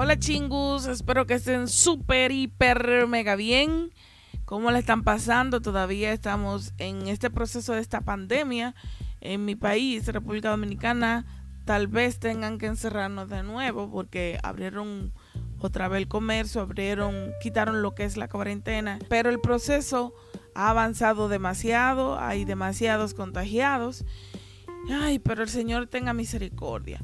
Hola chingus, espero que estén súper, hiper, mega bien. ¿Cómo le están pasando? Todavía estamos en este proceso de esta pandemia. En mi país, República Dominicana, tal vez tengan que encerrarnos de nuevo porque abrieron otra vez el comercio, abrieron, quitaron lo que es la cuarentena. Pero el proceso ha avanzado demasiado, hay demasiados contagiados. Ay, pero el Señor tenga misericordia.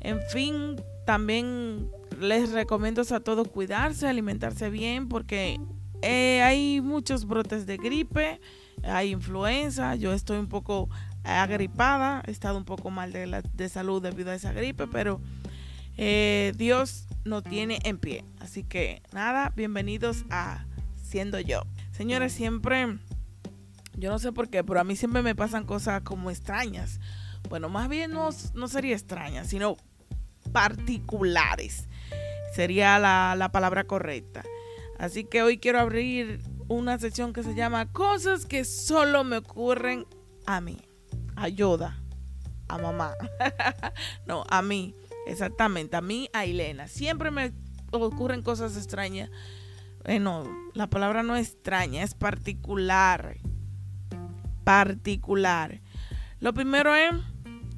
En fin, también les recomiendo a todos cuidarse, alimentarse bien, porque eh, hay muchos brotes de gripe, hay influenza, yo estoy un poco agripada, he estado un poco mal de, la, de salud debido a esa gripe, pero eh, Dios no tiene en pie. Así que nada, bienvenidos a Siendo yo. Señores, siempre, yo no sé por qué, pero a mí siempre me pasan cosas como extrañas. Bueno, más bien no, no sería extrañas, sino particulares. Sería la, la palabra correcta. Así que hoy quiero abrir una sección que se llama Cosas que solo me ocurren a mí. Ayuda. A mamá. no, a mí. Exactamente. A mí, a Elena. Siempre me ocurren cosas extrañas bueno, la palabra no extraña, es particular. Particular. Lo primero es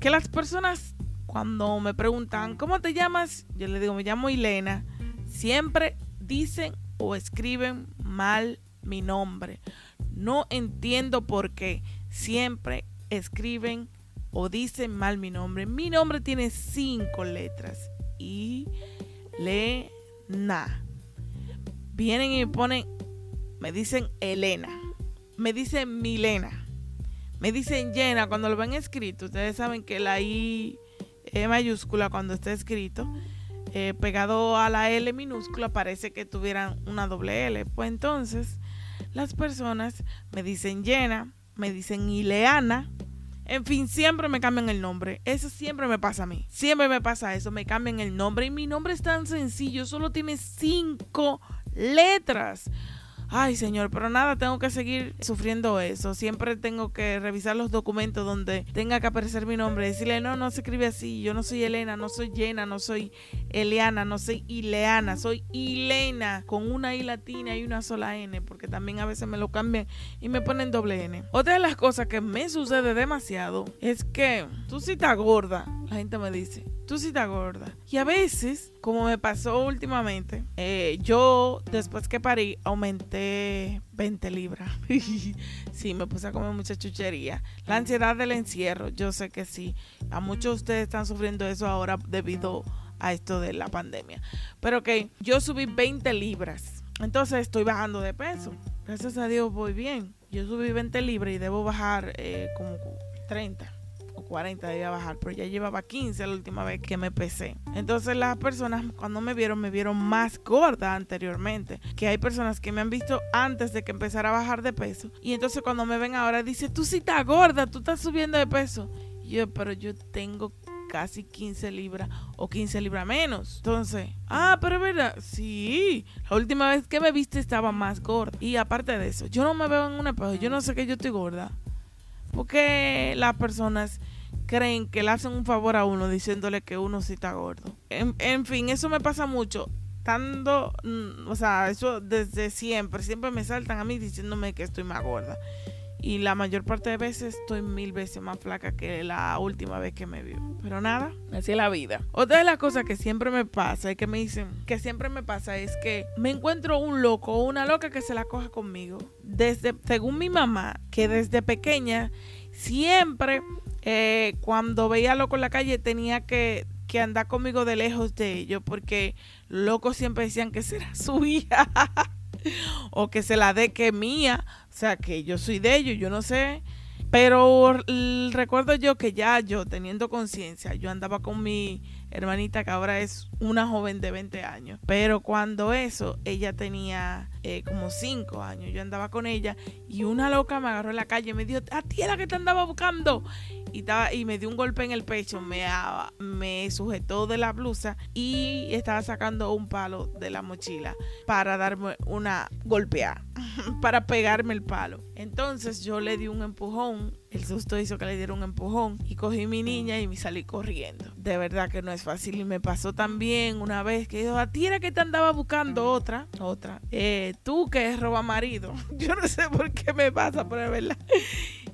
que las personas cuando me preguntan, ¿cómo te llamas? Yo le digo, me llamo Elena. Siempre dicen o escriben mal mi nombre. No entiendo por qué siempre escriben o dicen mal mi nombre. Mi nombre tiene cinco letras. Y le na vienen y me ponen, me dicen Elena, me dicen Milena, me dicen llena cuando lo ven escrito. Ustedes saben que la I e mayúscula cuando está escrito, eh, pegado a la L minúscula, parece que tuvieran una doble L. Pues entonces, las personas me dicen llena, me dicen Ileana. En fin, siempre me cambian el nombre. Eso siempre me pasa a mí. Siempre me pasa eso. Me cambian el nombre. Y mi nombre es tan sencillo. Solo tiene cinco letras. Ay, señor, pero nada, tengo que seguir sufriendo eso. Siempre tengo que revisar los documentos donde tenga que aparecer mi nombre. Decirle, no, no se escribe así. Yo no soy Elena, no soy Llena, no soy Eliana, no soy Ileana, soy Ilena con una I latina y una sola N, porque también a veces me lo cambian y me ponen doble N. Otra de las cosas que me sucede demasiado es que tú sí estás gorda, la gente me dice tú sí estás gorda. Y a veces, como me pasó últimamente, eh, yo después que parí aumenté 20 libras. sí, me puse a comer mucha chuchería. La ansiedad del encierro, yo sé que sí. A muchos de ustedes están sufriendo eso ahora debido a esto de la pandemia. Pero que yo subí 20 libras. Entonces estoy bajando de peso. Gracias a Dios voy bien. Yo subí 20 libras y debo bajar eh, como 30 o 40 debía bajar, pero ya llevaba 15 la última vez que me pesé. Entonces las personas cuando me vieron me vieron más gorda anteriormente, que hay personas que me han visto antes de que empezara a bajar de peso y entonces cuando me ven ahora dice, "Tú sí estás gorda, tú estás subiendo de peso." yo, "Pero yo tengo casi 15 libras o 15 libras menos. Entonces, ah, pero es verdad, sí, la última vez que me viste estaba más gorda. Y aparte de eso, yo no me veo en un espejo, yo no sé que yo estoy gorda. Porque las personas creen que le hacen un favor a uno diciéndole que uno sí está gordo. En, fin, eso me pasa mucho. Estando, mm, o sea, eso desde siempre, siempre me saltan a mí diciéndome que estoy más gorda. Y la mayor parte de veces estoy mil veces más flaca que la última vez que me vio. Pero nada, así es la vida. Otra de las cosas que siempre me pasa y que me dicen que siempre me pasa es que me encuentro un loco o una loca que se la coja conmigo. Desde, según mi mamá, que desde pequeña siempre eh, cuando veía loco en la calle tenía que, que andar conmigo de lejos de ellos porque locos siempre decían que será su hija o que se la dé que mía o sea, que yo soy de ellos, yo no sé. Pero recuerdo yo que ya yo teniendo conciencia, yo andaba con mi hermanita que ahora es una joven de 20 años. Pero cuando eso, ella tenía eh, como 5 años. Yo andaba con ella y una loca me agarró en la calle y me dijo, a ti era que te andaba buscando y, estaba, y me dio un golpe en el pecho, me, me sujetó de la blusa y estaba sacando un palo de la mochila para darme una golpeada, para pegarme el palo. Entonces yo le di un empujón El susto hizo que le diera un empujón y cogí mi niña y me salí corriendo. De verdad que no es fácil. Y me pasó también una vez que dijo, a ti era que te andaba buscando otra, otra. Eh, tú que es roba marido. Yo no sé por qué me pasa, pero es verdad.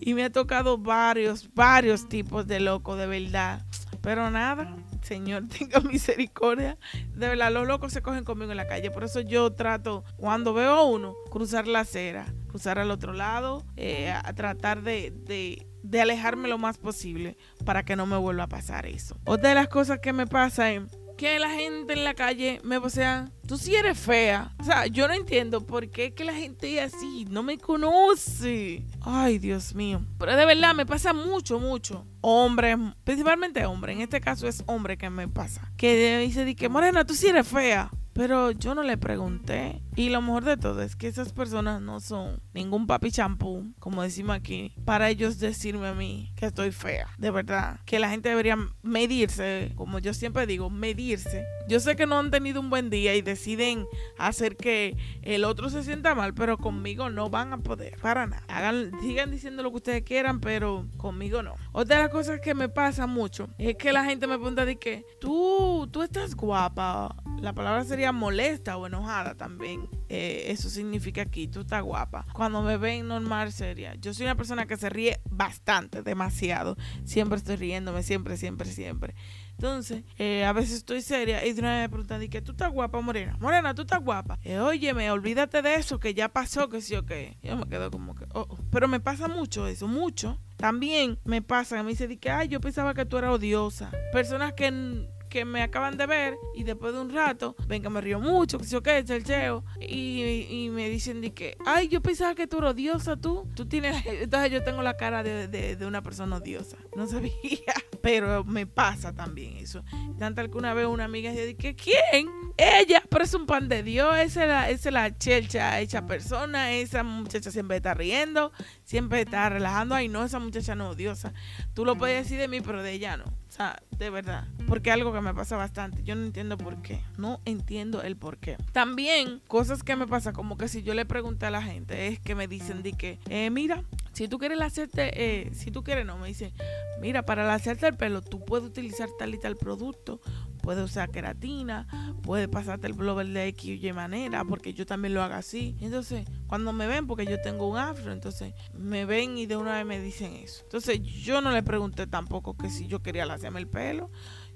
Y me ha tocado varios, varios tipos de loco, de verdad. Pero nada, Señor, tenga misericordia. De verdad, los locos se cogen conmigo en la calle. Por eso yo trato, cuando veo a uno, cruzar la acera, cruzar al otro lado, eh, a tratar de, de, de, alejarme lo más posible para que no me vuelva a pasar eso. Otra de las cosas que me pasa es que la gente en la calle me sea, tú sí eres fea. O sea, yo no entiendo por qué que la gente es así, no me conoce. Ay, Dios mío. Pero de verdad me pasa mucho, mucho. Hombres, principalmente hombres, en este caso es hombre que me pasa. Que dice, que Morena, tú sí eres fea. Pero yo no le pregunté. Y lo mejor de todo es que esas personas no son ningún papi champú, como decimos aquí, para ellos decirme a mí que estoy fea. De verdad, que la gente debería medirse, como yo siempre digo, medirse. Yo sé que no han tenido un buen día y deciden hacer que el otro se sienta mal, pero conmigo no van a poder, para nada. Hagan, sigan diciendo lo que ustedes quieran, pero conmigo no. Otra de las cosas que me pasa mucho es que la gente me pregunta de que tú, tú estás guapa. La palabra sería molesta o enojada también. Eh, eso significa aquí, tú estás guapa. Cuando me ven normal, seria. Yo soy una persona que se ríe bastante, demasiado. Siempre estoy riéndome, siempre, siempre, siempre. Entonces, eh, a veces estoy seria y de una vez me preguntan, que tú estás guapa, Morena? Morena, tú estás guapa. Eh, óyeme, olvídate de eso, que ya pasó, que sí o qué. Yo me quedo como que, oh, oh". pero me pasa mucho eso, mucho. También me pasa, me dice, que, ay, yo pensaba que tú eras odiosa. Personas que que me acaban de ver y después de un rato, ven que me río mucho, que yo qué, cheo, y, y me dicen de que, ay, yo pensaba que tú eras odiosa, tú, tú tienes, entonces yo tengo la cara de, de, una persona odiosa, no sabía, pero me pasa también eso. Tanto que una vez una amiga dice que, ¿quién? Ella, pero es un pan de Dios, esa es la, esa es la chelcha hecha persona, esa muchacha siempre está riendo, siempre está relajando, ay no, esa muchacha no odiosa. Tú lo puedes decir de mí, pero de ella no. O sea, de verdad. Porque algo que me pasa bastante. Yo no entiendo por qué. No entiendo el por qué. También, cosas que me pasa, como que si yo le pregunté a la gente, es que me dicen de que, eh, mira, si tú quieres hacerte, eh, si tú quieres, no, me dicen, mira, para hacerte el pelo, tú puedes utilizar tal y tal producto puedes usar queratina, puedes pasarte el blower de X y manera, porque yo también lo hago así. Entonces, cuando me ven, porque yo tengo un afro, entonces me ven y de una vez me dicen eso. Entonces, yo no le pregunté tampoco que si yo quería hacerme el pelo.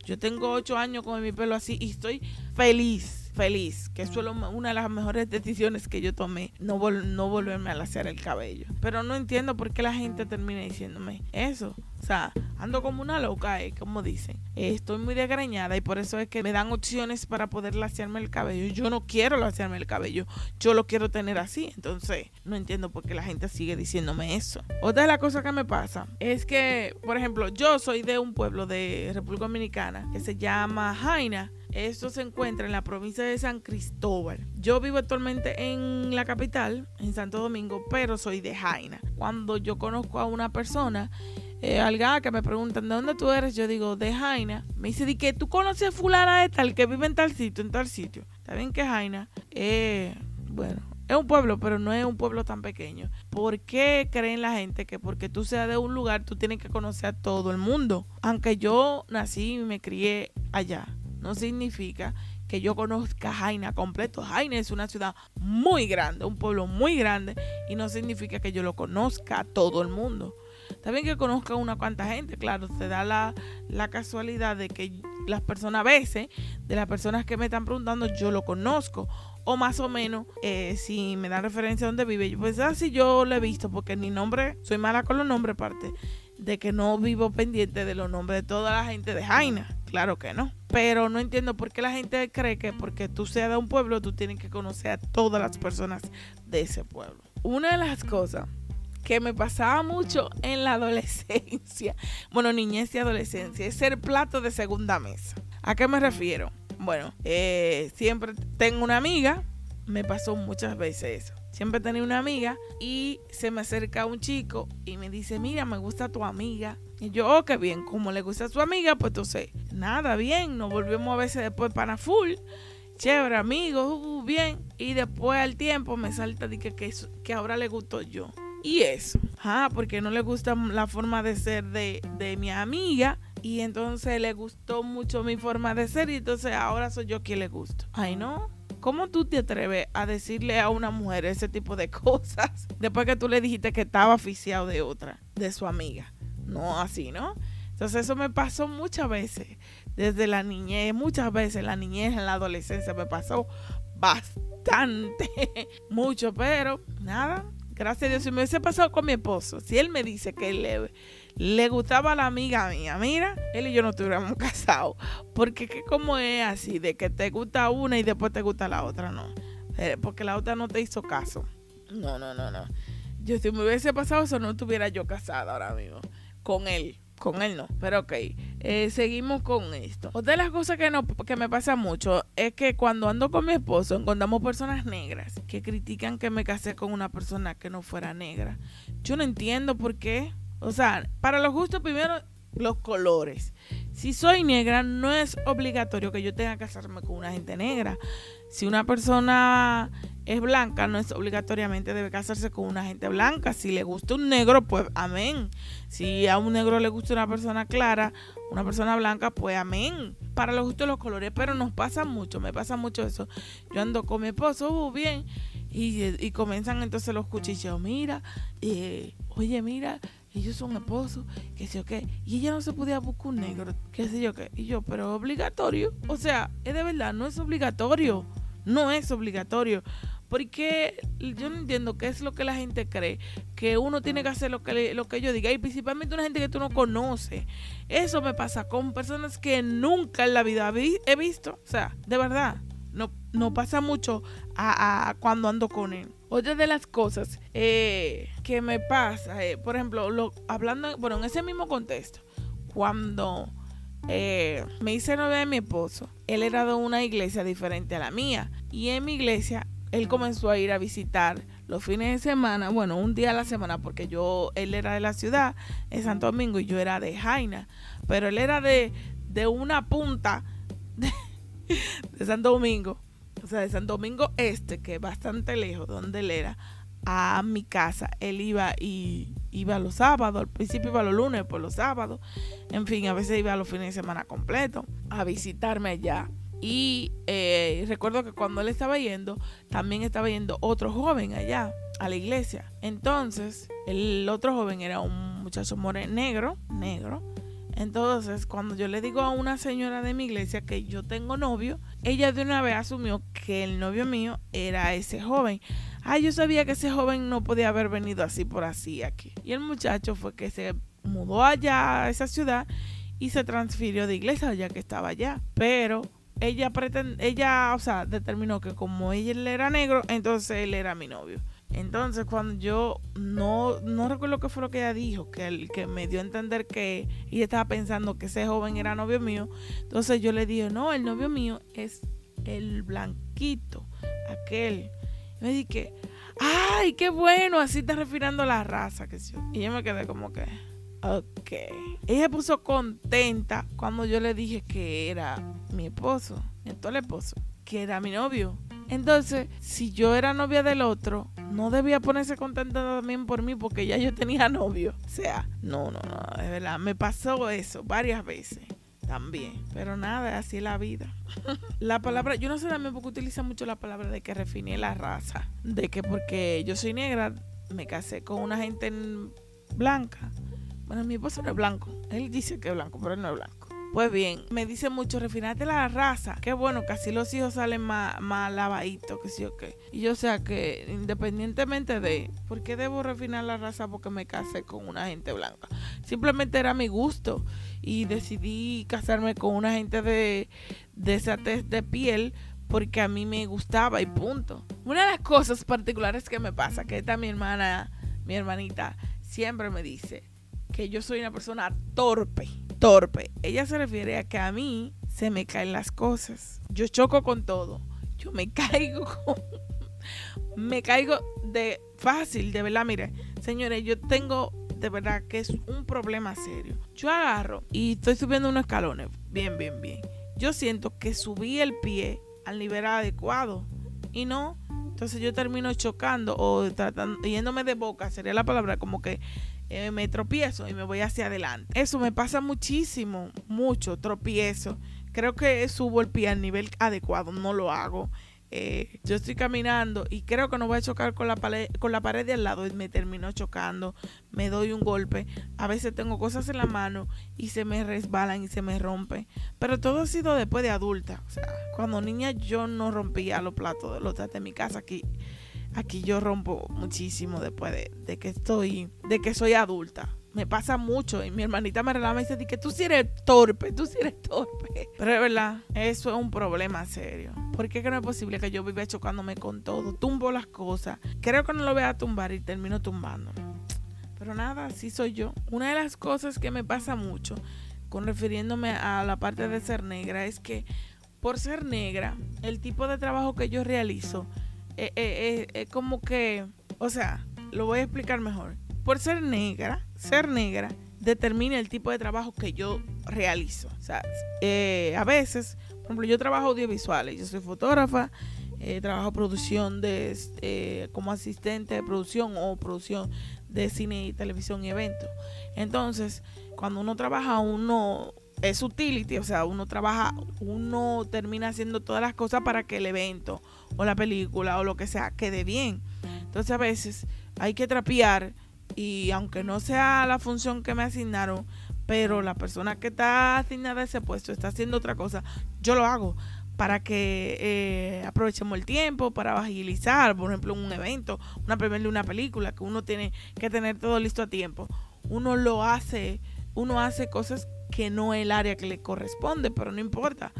Yo tengo ocho años con mi pelo así y estoy feliz feliz, que es una de las mejores decisiones que yo tomé, no, no volverme a lasear el cabello. Pero no entiendo por qué la gente termina diciéndome eso. O sea, ando como una loca, eh, como dicen. Eh, estoy muy desgreñada y por eso es que me dan opciones para poder lasearme el cabello. Yo no quiero lasearme el cabello, yo lo quiero tener así. Entonces, no entiendo por qué la gente sigue diciéndome eso. Otra de las cosas que me pasa es que, por ejemplo, yo soy de un pueblo de República Dominicana que se llama Jaina. Esto se encuentra en la provincia de San Cristóbal. Yo vivo actualmente en la capital, en Santo Domingo, pero soy de Jaina. Cuando yo conozco a una persona, eh, que me preguntan de dónde tú eres, yo digo de Jaina. Me dice, ¿de que tú conoces a fulana de tal que vive en tal sitio, en tal sitio? Está bien que Jaina, eh, bueno, es un pueblo, pero no es un pueblo tan pequeño. ¿Por qué creen la gente que porque tú seas de un lugar, tú tienes que conocer a todo el mundo? Aunque yo nací y me crié allá no significa que yo conozca Jaina completo. Jaina es una ciudad muy grande, un pueblo muy grande, y no significa que yo lo conozca a todo el mundo. También que conozca una cuanta gente, claro, se da la, casualidad de que las personas a veces, de las personas que me están preguntando, yo lo conozco. O más o menos, eh, si me dan referencia a dónde vive, pues así yo lo he visto, porque mi nombre, soy mala con los nombres, aparte de que no vivo pendiente de los nombres de toda la gente de Jaina. Claro que no. Pero no entiendo por qué la gente cree que porque tú seas de un pueblo, tú tienes que conocer a todas las personas de ese pueblo. Una de las cosas que me pasaba mucho en la adolescencia, bueno, niñez y adolescencia, es ser plato de segunda mesa. ¿A qué me refiero? Bueno, eh, siempre tengo una amiga, me pasó muchas veces eso siempre tenía una amiga y se me acerca un chico y me dice, mira, me gusta tu amiga. Y yo, oh, qué bien, como le gusta a su amiga, pues entonces, nada, bien, nos volvemos a veces después para full. Chévere, amigos, uh, bien. Y después al tiempo me salta de que, que, que ahora le gustó yo. Y eso. Ah, porque no le gusta la forma de ser de, de mi amiga. Y entonces le gustó mucho mi forma de ser. Y entonces ahora soy yo quien le gusto. Ay, no. ¿Cómo tú te atreves a decirle a una mujer ese tipo de cosas después que tú le dijiste que estaba aficiado de otra, de su amiga? No así, ¿no? Entonces eso me pasó muchas veces, desde la niñez, muchas veces la niñez en la adolescencia me pasó bastante, mucho, pero nada, gracias a Dios, si me hubiese pasado con mi esposo, si él me dice que le, le gustaba la amiga mía, mira, él y yo no estuviéramos casados, porque que como es así, de que te gusta una y después te gusta la otra, no, eh, porque la otra no te hizo caso, no, no, no, no. Yo si me hubiese pasado eso, no estuviera yo casada ahora mismo. Con él con él no, pero ok, eh, seguimos con esto. Otra de las cosas que, no, que me pasa mucho es que cuando ando con mi esposo encontramos personas negras que critican que me casé con una persona que no fuera negra. Yo no entiendo por qué. O sea, para los gustos primero los colores. Si soy negra, no es obligatorio que yo tenga que casarme con una gente negra. Si una persona es blanca, no es obligatoriamente debe casarse con una gente blanca. Si le gusta un negro, pues amén. Si a un negro le gusta una persona clara, una persona blanca, pues amén. Para los gustos los colores, pero nos pasa mucho, me pasa mucho eso. Yo ando con mi esposo, uh, bien, y, comienzan entonces los cuchillos. Mira, eh, oye, mira, ellos son esposos, que sé yo qué, y ella no se podía buscar un negro, qué sé yo qué, y yo, pero obligatorio, o sea, es de verdad, no es obligatorio, no es obligatorio. Porque yo no entiendo qué es lo que la gente cree, que uno tiene que hacer lo que, lo que yo diga, y principalmente una gente que tú no conoces. Eso me pasa con personas que nunca en la vida he visto. O sea, de verdad, no, no pasa mucho a, cuando ando con él. Otra de las cosas eh, que me pasa, eh, por ejemplo, lo, hablando, bueno, en ese mismo contexto, cuando eh, me hice novia de mi esposo, él era de una iglesia diferente a la mía, y en mi iglesia él comenzó a ir a visitar los fines de semana, bueno, un día a la semana, porque yo, él era de la ciudad, de Santo Domingo, y yo era de Jaina, pero él era de, de una punta de, Santo Domingo, o sea, de Santo Domingo Este, que es bastante lejos de donde él era, a mi casa. Él iba y iba los sábados, al principio iba los lunes, por los sábados, en fin, a veces iba los fines de semana completo a visitarme allá. Y eh, recuerdo que cuando él estaba yendo, también estaba yendo otro joven allá a la iglesia. Entonces, el otro joven era un muchacho more negro, negro. Entonces, cuando yo le digo a una señora de mi iglesia que yo tengo novio, ella de una vez asumió que el novio mío era ese joven. Ay, yo sabía que ese joven no podía haber venido así por así aquí. Y el muchacho fue que se mudó allá a esa ciudad y se transfirió de iglesia ya que estaba allá. Pero ella pretende, ella, o sea, determinó que como ella era negro, entonces él era mi novio. Entonces, cuando yo no, no recuerdo qué fue lo que ella dijo, que, el, que me dio a entender que ella estaba pensando que ese joven era novio mío. Entonces yo le dije, no, el novio mío es el blanquito, aquel. Y me dije, ay, qué bueno, así está refiriendo la raza. Que yo. Y yo me quedé como que, ok. Ella puso contenta cuando yo le dije que era mi esposo, mi esposo, que era mi novio. Entonces, si yo era novia del otro, no debía ponerse contenta también por mí porque ya yo tenía novio. O sea, no, no, no, de verdad, me pasó eso varias veces también. Pero nada, así es la vida. la palabra, yo no sé también porque utiliza mucho la palabra de que refiné la raza. De que porque yo soy negra, me casé con una gente blanca. Bueno, mi esposo no es blanco. Él dice que es blanco, pero él no es blanco. Pues bien, me dice mucho, refinate la raza. Qué bueno, así los hijos salen más, más lavaditos, que sí o qué. Y yo sé que independientemente de por qué debo refinar la raza porque me casé con una gente blanca. Simplemente era mi gusto y decidí casarme con una gente de, de esa test de piel porque a mí me gustaba y punto. Una de las cosas particulares que me pasa, que esta mi hermana, mi hermanita, siempre me dice que yo soy una persona torpe torpe. Ella se refiere a que a mí se me caen las cosas. Yo choco con todo. Yo me caigo con... me caigo de fácil, de verdad. Mire, señores, yo tengo de verdad que es un problema serio. Yo agarro y estoy subiendo unos escalones. Bien, bien, bien. Yo siento que subí el pie al nivel adecuado. Y no, Entonces yo termino chocando o tratando, yéndome de boca, sería la palabra, como que eh, me tropiezo y me voy hacia adelante. Eso me pasa muchísimo, mucho, tropiezo. Creo que subo el pie al nivel adecuado, no lo hago. Eh, yo estoy caminando y creo que no voy a chocar con la, pared, con la pared de al lado y me termino chocando, me doy un golpe, a veces tengo cosas en la mano y se me resbalan y se me rompen, pero todo ha sido después de adulta, o sea, cuando niña yo no rompía los platos de los de mi casa aquí. Aquí yo rompo muchísimo después de, que estoy, de que soy adulta me pasa mucho y mi hermanita me relama y dice que tú sí eres torpe, tú sí eres torpe. Pero es verdad, eso es un problema serio. ¿Por qué que no es posible que yo viva chocándome con todo? Tumbo las cosas. Creo que no lo voy a tumbar y termino tumbándolo. Pero nada, así soy yo. Una de las cosas que me pasa mucho con refiriéndome a la parte de ser negra es que por ser negra, el tipo de trabajo que yo realizo es eh, eh, eh, como que, o sea, lo voy a explicar mejor por ser negra, ser negra determina el tipo de trabajo que yo realizo. O sea, eh, a veces, por ejemplo, yo trabajo audiovisuales, yo soy fotógrafa, eh, trabajo producción de eh, como asistente de producción o producción de cine y televisión y eventos. Entonces, cuando uno trabaja, uno es utility, o sea, uno trabaja, uno termina haciendo todas las cosas para que el evento o la película o lo que sea quede bien. Entonces, a veces hay que trapear y aunque no sea la función que me asignaron, pero la persona que está asignada a ese puesto está haciendo otra cosa, yo lo hago para que eh, aprovechemos el tiempo, para agilizar, por ejemplo, un evento, una primera de una película, que uno tiene que tener todo listo a tiempo. Uno lo hace, uno hace cosas que no es el área que le corresponde, pero no importa,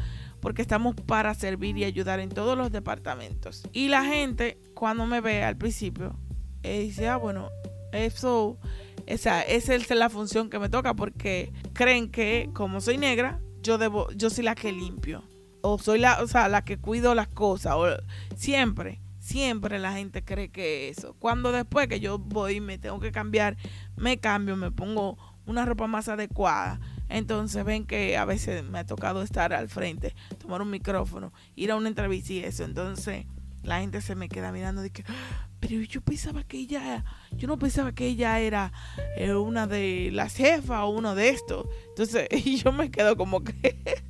porque estamos para servir y ayudar en todos los departamentos. Y la gente, cuando me ve al principio, eh, dice, ah, bueno, eso, esa, es la función que me toca porque creen que como soy negra, yo debo, yo soy la que limpio. O soy la, o sea, la que cuido las cosas. O, siempre, siempre la gente cree que eso. Cuando después que yo voy y me tengo que cambiar, me cambio, me pongo una ropa más adecuada. Entonces ven que a veces me ha tocado estar al frente, tomar un micrófono, ir a una entrevista y eso. Entonces la gente se me queda mirando de que, pero yo pensaba que ella, yo no pensaba que ella era eh, una de las jefas o uno de estos. Entonces, yo me quedo como que,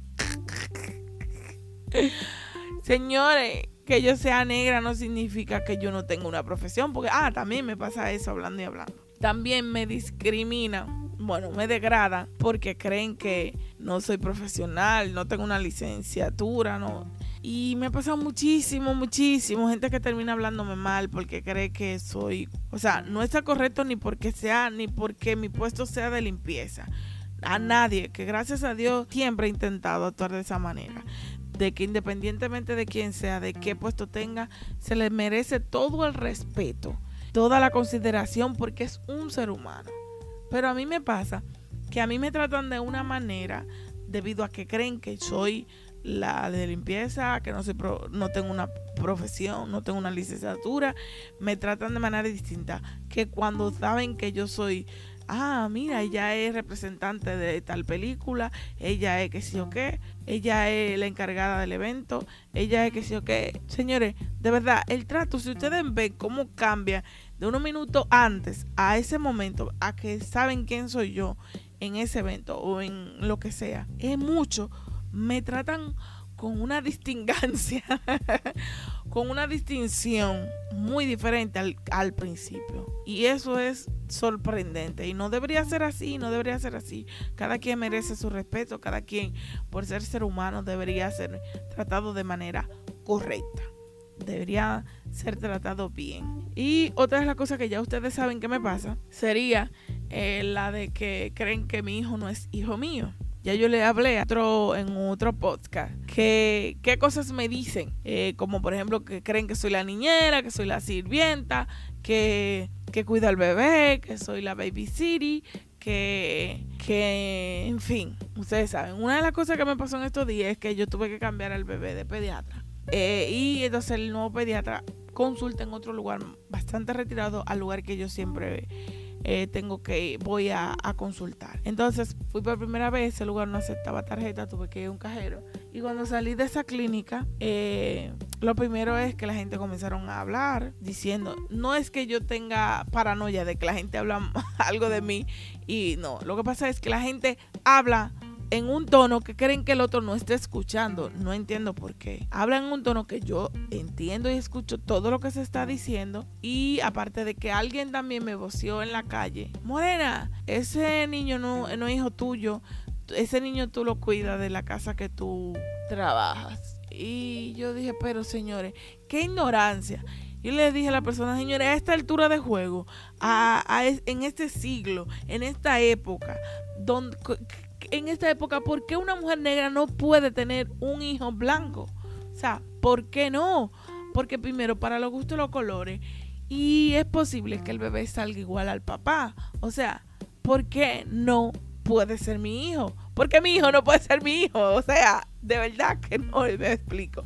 señores, que yo sea negra no significa que yo no tenga una profesión, porque, ah, también me pasa eso hablando y hablando. También me discriminan, bueno, me degradan porque creen que no soy profesional, no tengo una licenciatura, no y me ha pasado muchísimo, muchísimo. Gente que termina hablándome mal porque cree que soy. O sea, no está correcto ni porque sea, ni porque mi puesto sea de limpieza. A nadie, que gracias a Dios siempre he intentado actuar de esa manera. De que independientemente de quién sea, de qué puesto tenga, se le merece todo el respeto, toda la consideración porque es un ser humano. Pero a mí me pasa que a mí me tratan de una manera debido a que creen que soy la de limpieza, que no, soy no tengo una profesión, no tengo una licenciatura, me tratan de manera distinta que cuando saben que yo soy, ah, mira, ella es representante de tal película, ella es que sí o qué, ella es la encargada del evento, ella es que sí o qué. Señores, de verdad, el trato, si ustedes ven cómo cambia de unos minutos antes a ese momento, a que saben quién soy yo en ese evento o en lo que sea, es mucho me tratan con una distingancia, con una distinción muy diferente al, principio. Y eso es sorprendente. Y no debería ser así, no debería ser así. Cada quien merece su respeto, cada quien, por ser ser humano, debería ser tratado de manera correcta. Debería ser tratado bien. Y otra de las cosas que ya ustedes saben que me pasa sería eh, la de que creen que mi hijo no es hijo mío. Ya yo le hablé otro, en otro podcast que qué cosas me dicen, eh, como por ejemplo que creen que soy la niñera, que soy la sirvienta, que, que cuido al bebé, que soy la baby city, que, que, en fin, ustedes saben. Una de las cosas que me pasó en estos días es que yo tuve que cambiar al bebé de pediatra. Eh, y entonces el nuevo pediatra consulta en otro lugar bastante retirado al lugar que yo siempre eh, tengo que voy a, consultar. Entonces fui por primera vez, ese lugar no aceptaba tarjeta, tuve que ir a un cajero. Y cuando salí de esa clínica, eh, Lo primero es que la gente comenzaron a hablar diciendo, no es que yo tenga paranoia de que la gente habla algo de mí y no, lo que pasa es que la gente habla en un tono que creen que el otro no está escuchando. No entiendo por qué. Hablan en un tono que yo entiendo y escucho todo lo que se está diciendo. Y aparte de que alguien también me voció en la calle. Morena, ese niño no, no es hijo tuyo. Ese niño tú lo cuidas de la casa que tú trabajas. Y yo dije, pero señores, qué ignorancia. Y le dije a la persona, señores, a esta altura de juego, a, en este siglo, en esta época, donde, en esta época, ¿por qué una mujer negra no puede tener un hijo blanco? O sea, ¿por qué no? Porque primero, para los gustos los colores, y es posible que el bebé salga igual al papá. O sea, ¿por qué no puede ser mi hijo? ¿Por qué mi hijo no puede ser mi hijo? O sea, de verdad que no me explico.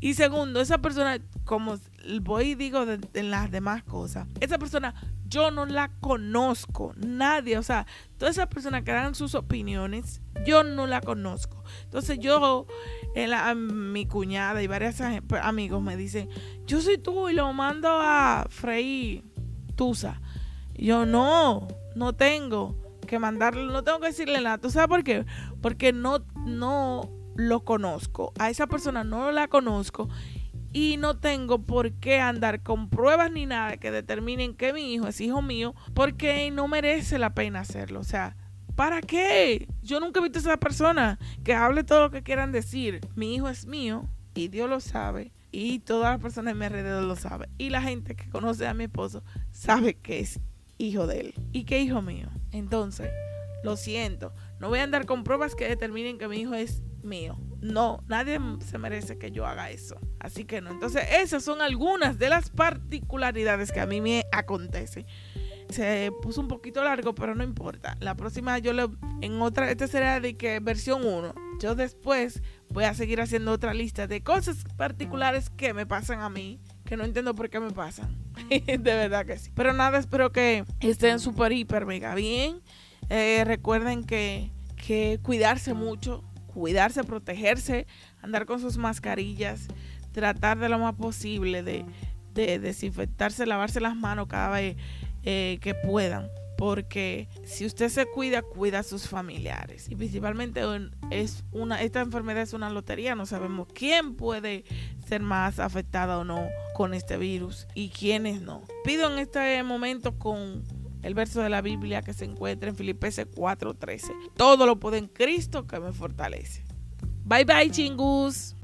Y segundo, esa persona, como voy y digo en las demás cosas, esa persona yo no la conozco, nadie, o sea, todas esas personas que dan sus opiniones, yo no la conozco. Entonces yo, mi cuñada y varios pues, amigos me dicen, yo soy tú y lo mando a freír tusa. yo no, no tengo que mandarlo, no tengo que decirle nada. ¿Tú sabes por qué? Porque no, no lo conozco. A esa persona no la conozco y no tengo por qué andar con pruebas ni nada que determinen que mi hijo es hijo mío porque no merece la pena hacerlo. O sea, ¿para qué? Yo nunca he visto a esa persona que hable todo lo que quieran decir. Mi hijo es mío y Dios lo sabe y todas las personas a mi alrededor lo saben. Y la gente que conoce a mi esposo sabe que es hijo de él y que hijo mío. Entonces, lo siento, no voy a andar con pruebas que determinen que mi hijo es mío. No, nadie se merece que yo haga eso. Así que no. Entonces, esas son algunas de las particularidades que a mí me acontecen. Se puso un poquito largo, pero no importa. La próxima yo le en otra esta será de que versión 1. Yo después voy a seguir haciendo otra lista de cosas particulares que me pasan a mí, que no entiendo por qué me pasan. de verdad que sí. Pero nada, espero que estén súper hiper mega bien. Eh, recuerden que que cuidarse mucho, cuidarse, protegerse, andar con sus mascarillas, tratar de lo más posible de, desinfectarse, lavarse las manos cada vez eh, que puedan. Porque si usted se cuida, cuida a sus familiares. Y principalmente es una, esta enfermedad es una lotería. No sabemos quién puede ser más afectada o no con este virus y quiénes no. Pido en este momento con el verso de la Biblia que se encuentra en Filipenses 4:13. Todo lo puedo en Cristo que me fortalece. Bye bye, chingus.